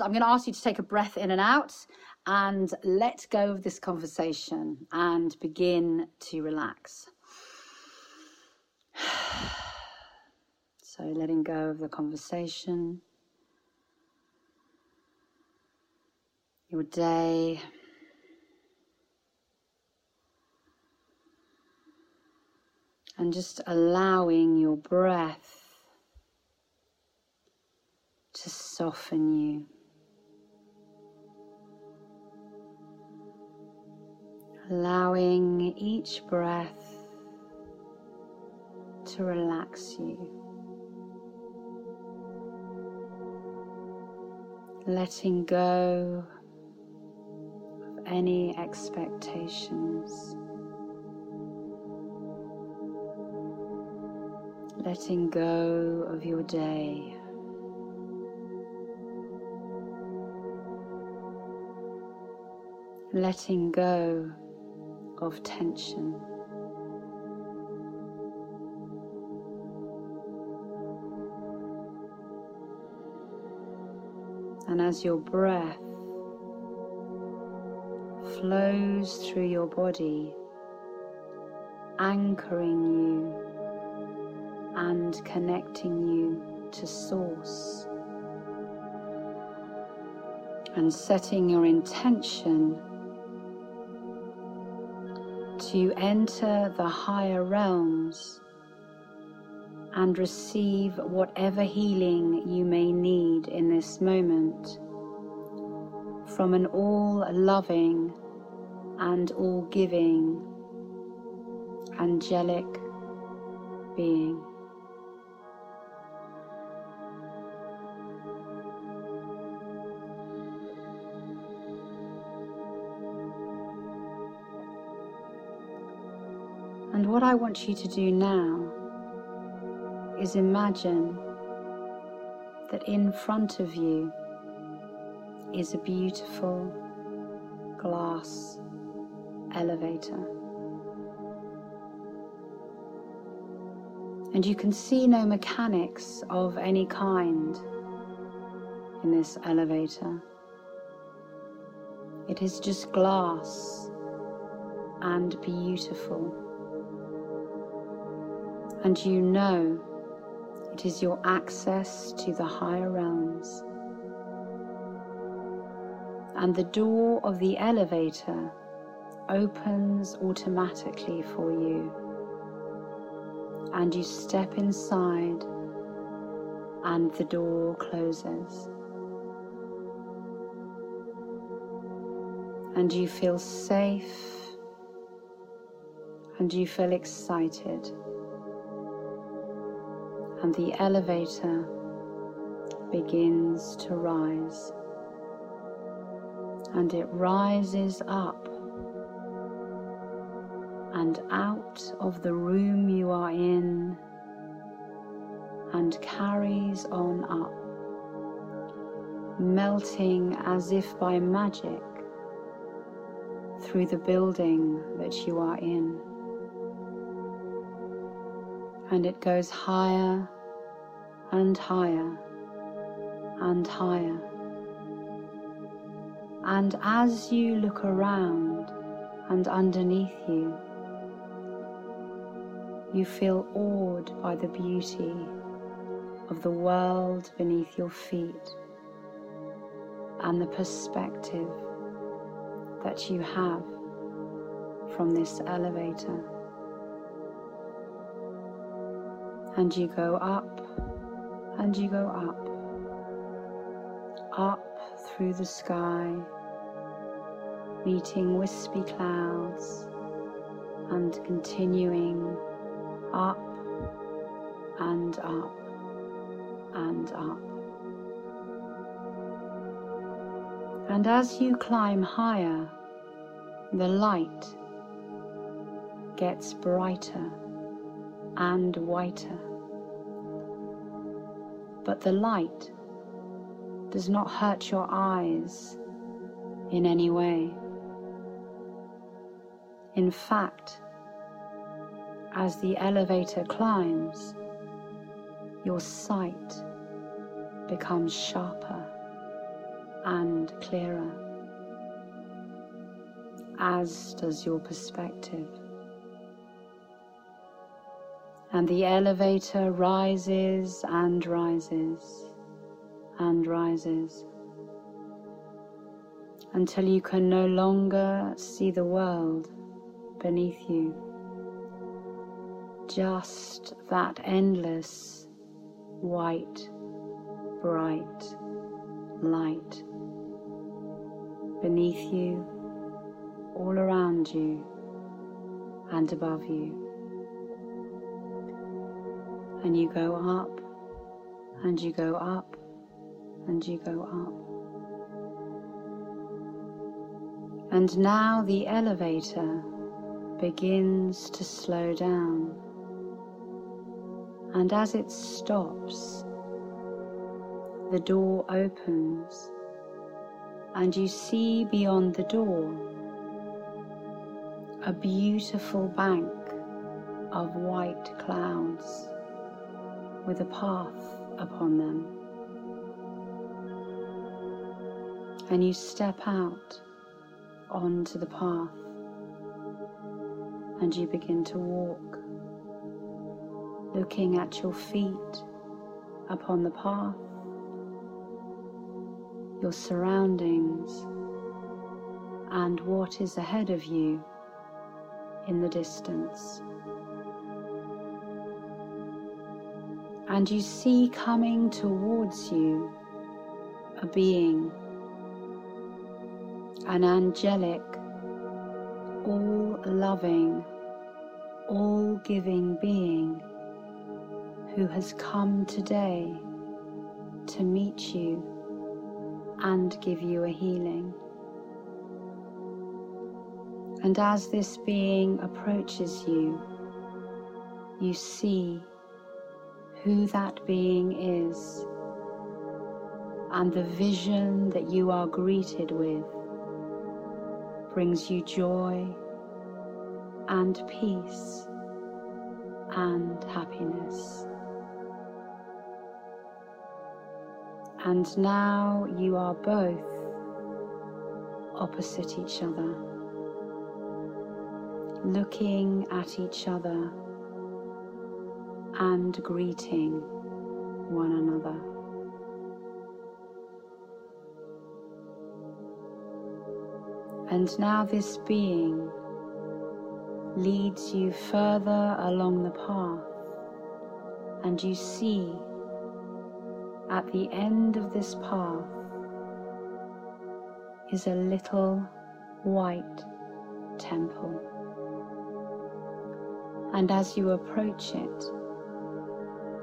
I'm going to ask you to take a breath in and out and let go of this conversation and begin to relax. So, letting go of the conversation, your day. And just allowing your breath to soften you. Allowing each breath to relax you. Letting go of any expectations. Letting go of your day. Letting go of tension. And as your breath flows through your body, anchoring you and connecting you to Source, and setting your intention to enter the higher realms and receive whatever healing you may need in this moment from an all loving and all giving angelic being. And what I want you to do now is imagine that in front of you is a beautiful glass elevator. And you can see no mechanics of any kind in this elevator. It is just glass and beautiful and you know it is your access to the higher realms. And the door of the elevator opens automatically for you, and you step inside, and the door closes. And you feel safe, and you feel excited and the elevator begins to rise. And it rises up and out of the room you are in and carries on up, melting as if by magic through the building that you are in. And it goes higher and higher and higher. And as you look around and underneath you, you feel awed by the beauty of the world beneath your feet and the perspective that you have from this elevator. And you go up and you go up, up through the sky, meeting wispy clouds and continuing up and up and up. And as you climb higher, the light gets brighter and whiter but the light does not hurt your eyes in any way. In fact, as the elevator climbs, your sight becomes sharper and clearer, as does your perspective. And the elevator rises and rises and rises until you can no longer see the world beneath you. Just that endless white, bright light beneath you, all around you, and above you. And you go up, and you go up, and you go up. And now the elevator begins to slow down. And as it stops, the door opens and you see beyond the door a beautiful bank of white clouds with a path upon them. And you step out onto the path and you begin to walk, looking at your feet upon the path, your surroundings, and what is ahead of you in the distance. And you see coming towards you a being an angelic, all loving, all giving being who has come today to meet you and give you a healing. And as this being approaches you, you see who that being is and the vision that you are greeted with brings you joy and peace and happiness. And now you are both opposite each other, looking at each other and greeting one another. And now this being leads you further along the path, and you see at the end of this path is a little white temple. And as you approach it,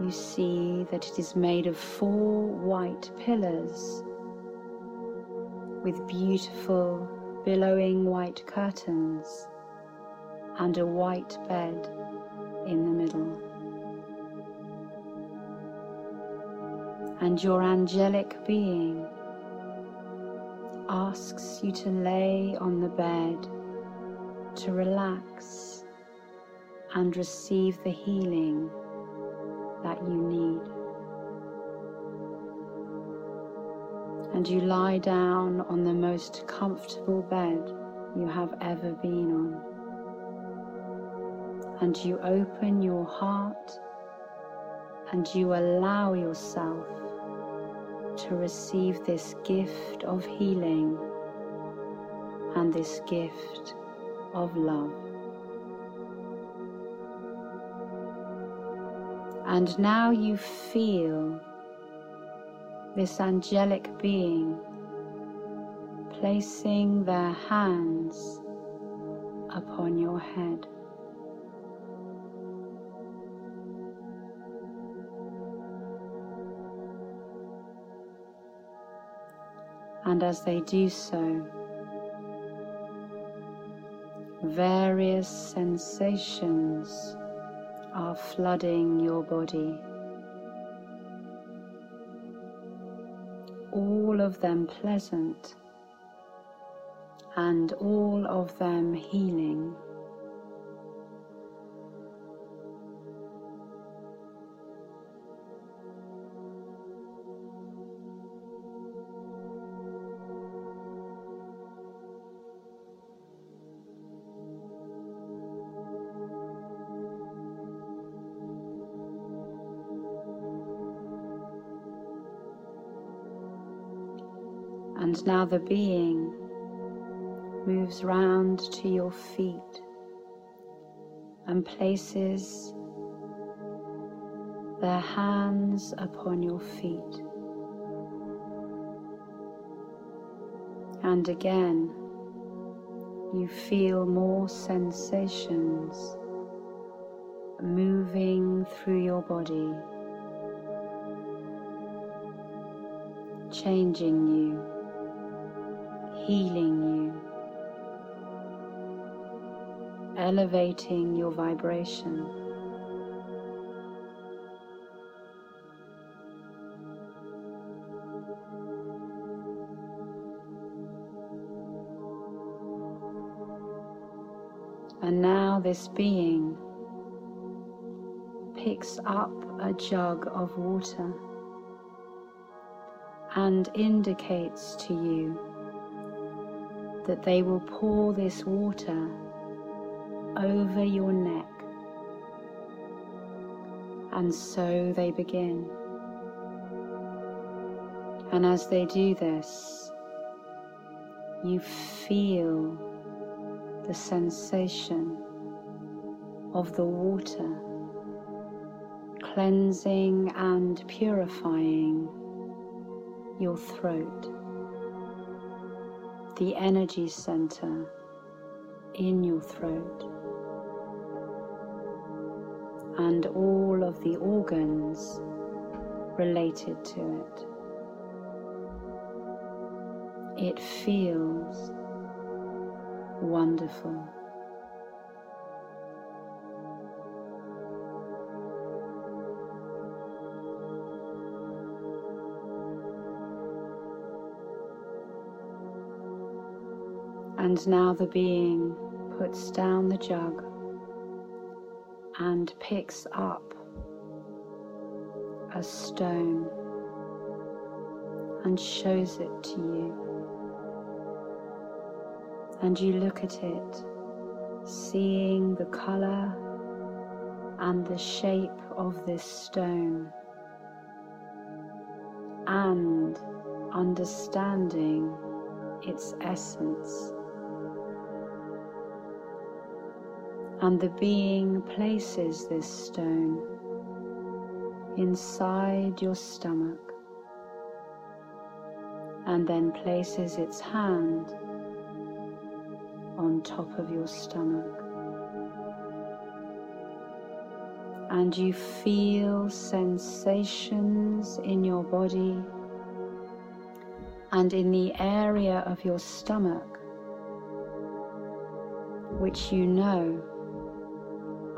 you see that it is made of four white pillars with beautiful billowing white curtains and a white bed in the middle. And your angelic being asks you to lay on the bed to relax and receive the healing that you need. and you lie down on the most comfortable bed you have ever been on. And you open your heart and you allow yourself to receive this gift of healing and this gift of love. And now you feel this angelic being placing their hands upon your head. And as they do so, various sensations are flooding your body. all of them pleasant and all of them healing. Now the being moves round to your feet and places their hands upon your feet. And again, you feel more sensations moving through your body, changing you, healing you, elevating your vibration. And now this being picks up a jug of water and indicates to you that they will pour this water over your neck. And so they begin. And as they do this, you feel the sensation of the water cleansing and purifying your throat, the energy center in your throat, and all of the organs related to it. It feels wonderful. And now the being puts down the jug and picks up a stone and shows it to you and you look at it, seeing the color and the shape of this stone, and understanding its essence. And the being places this stone inside your stomach and then places its hand on top of your stomach. And you feel sensations in your body and in the area of your stomach, which you know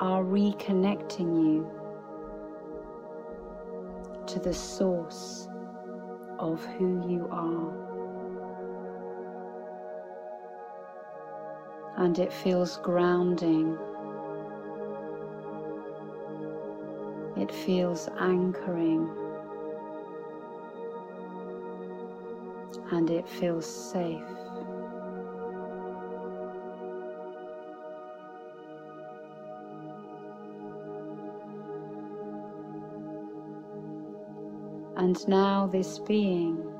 are reconnecting you to the source of who you are. and it feels grounding. It feels anchoring and it feels safe. And now this being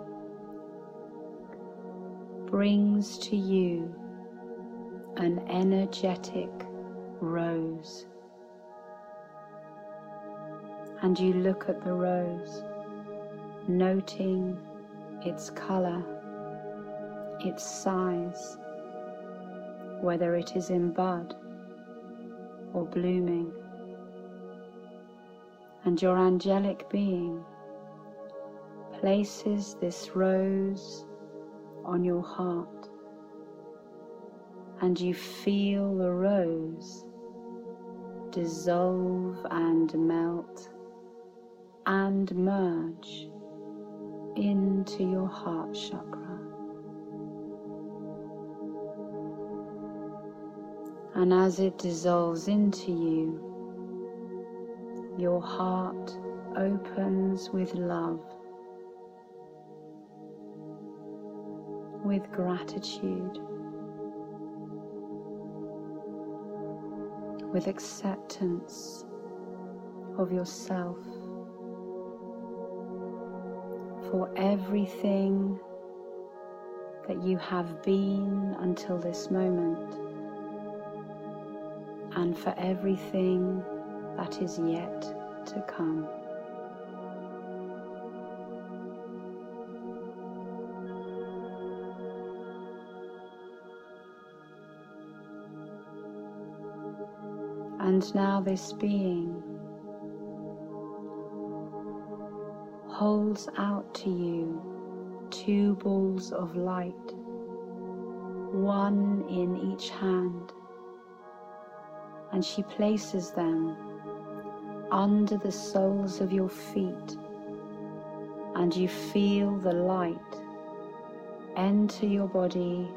brings to you an energetic rose. And you look at the rose, noting its color, its size, whether it is in bud or blooming. And your angelic being places this rose on your heart and you feel the rose dissolve and melt and merge into your heart chakra. And as it dissolves into you, your heart opens with love, with gratitude. with acceptance of yourself for everything that you have been until this moment and for everything that is yet to come. And now this being holds out to you two balls of light, one in each hand, and she places them under the soles of your feet, and you feel the light enter your body,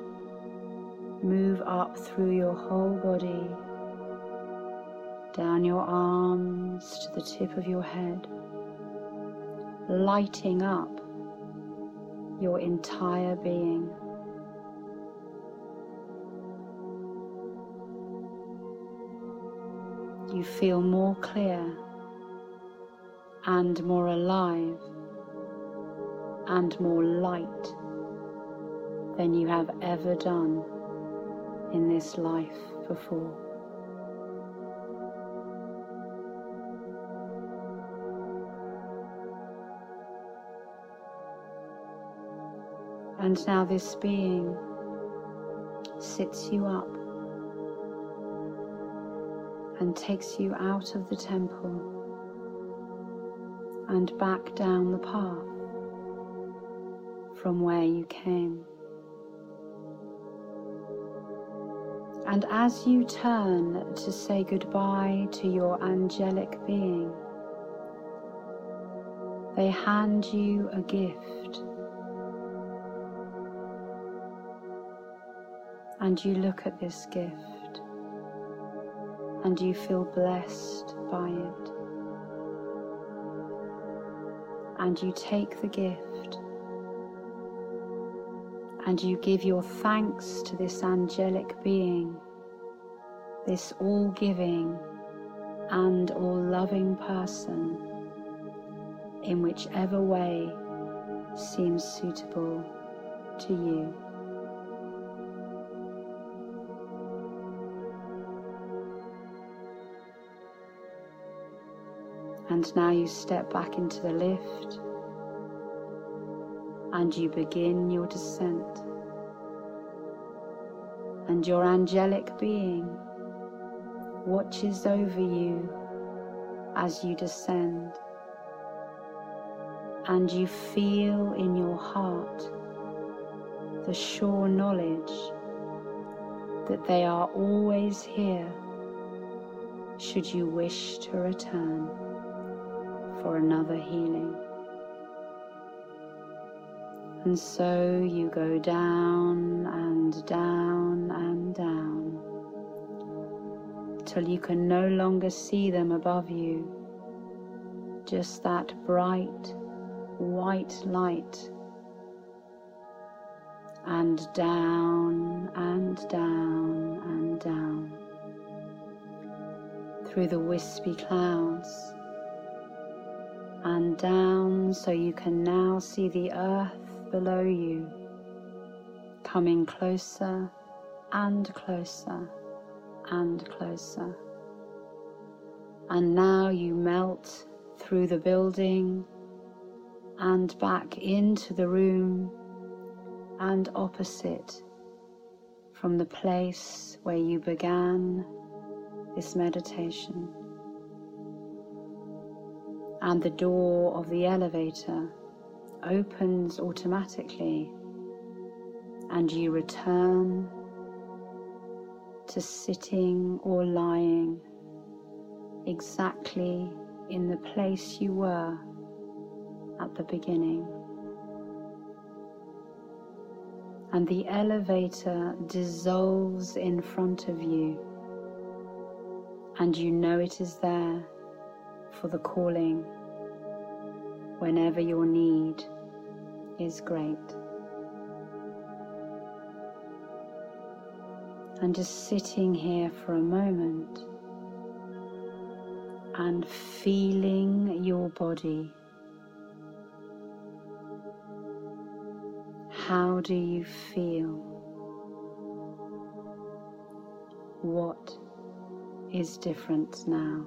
move up through your whole body, down your arms to the tip of your head lighting up your entire being. You feel more clear and more alive and more light than you have ever done in this life before. And now this being sits you up and takes you out of the temple and back down the path from where you came. And as you turn to say goodbye to your angelic being, they hand you a gift And you look at this gift and you feel blessed by it. And you take the gift and you give your thanks to this angelic being, this all giving and all loving person, in whichever way seems suitable to you. And now you step back into the lift and you begin your descent. And your angelic being watches over you as you descend. And you feel in your heart the sure knowledge that they are always here should you wish to return for another healing. And so you go down and down and down till you can no longer see them above you, just that bright white light. And down and down and down through the wispy clouds and down so you can now see the earth below you coming closer and closer and closer. And now you melt through the building and back into the room and opposite from the place where you began this meditation and the door of the elevator opens automatically and you return to sitting or lying exactly in the place you were at the beginning. And the elevator dissolves in front of you, and you know it is there for the calling whenever your need is great. And just sitting here for a moment and feeling your body. How do you feel? What is different now?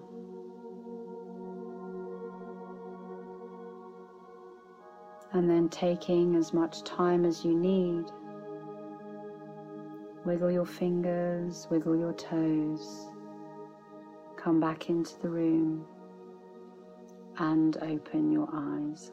And then taking as much time as you need, wiggle your fingers, wiggle your toes, come back into the room and open your eyes.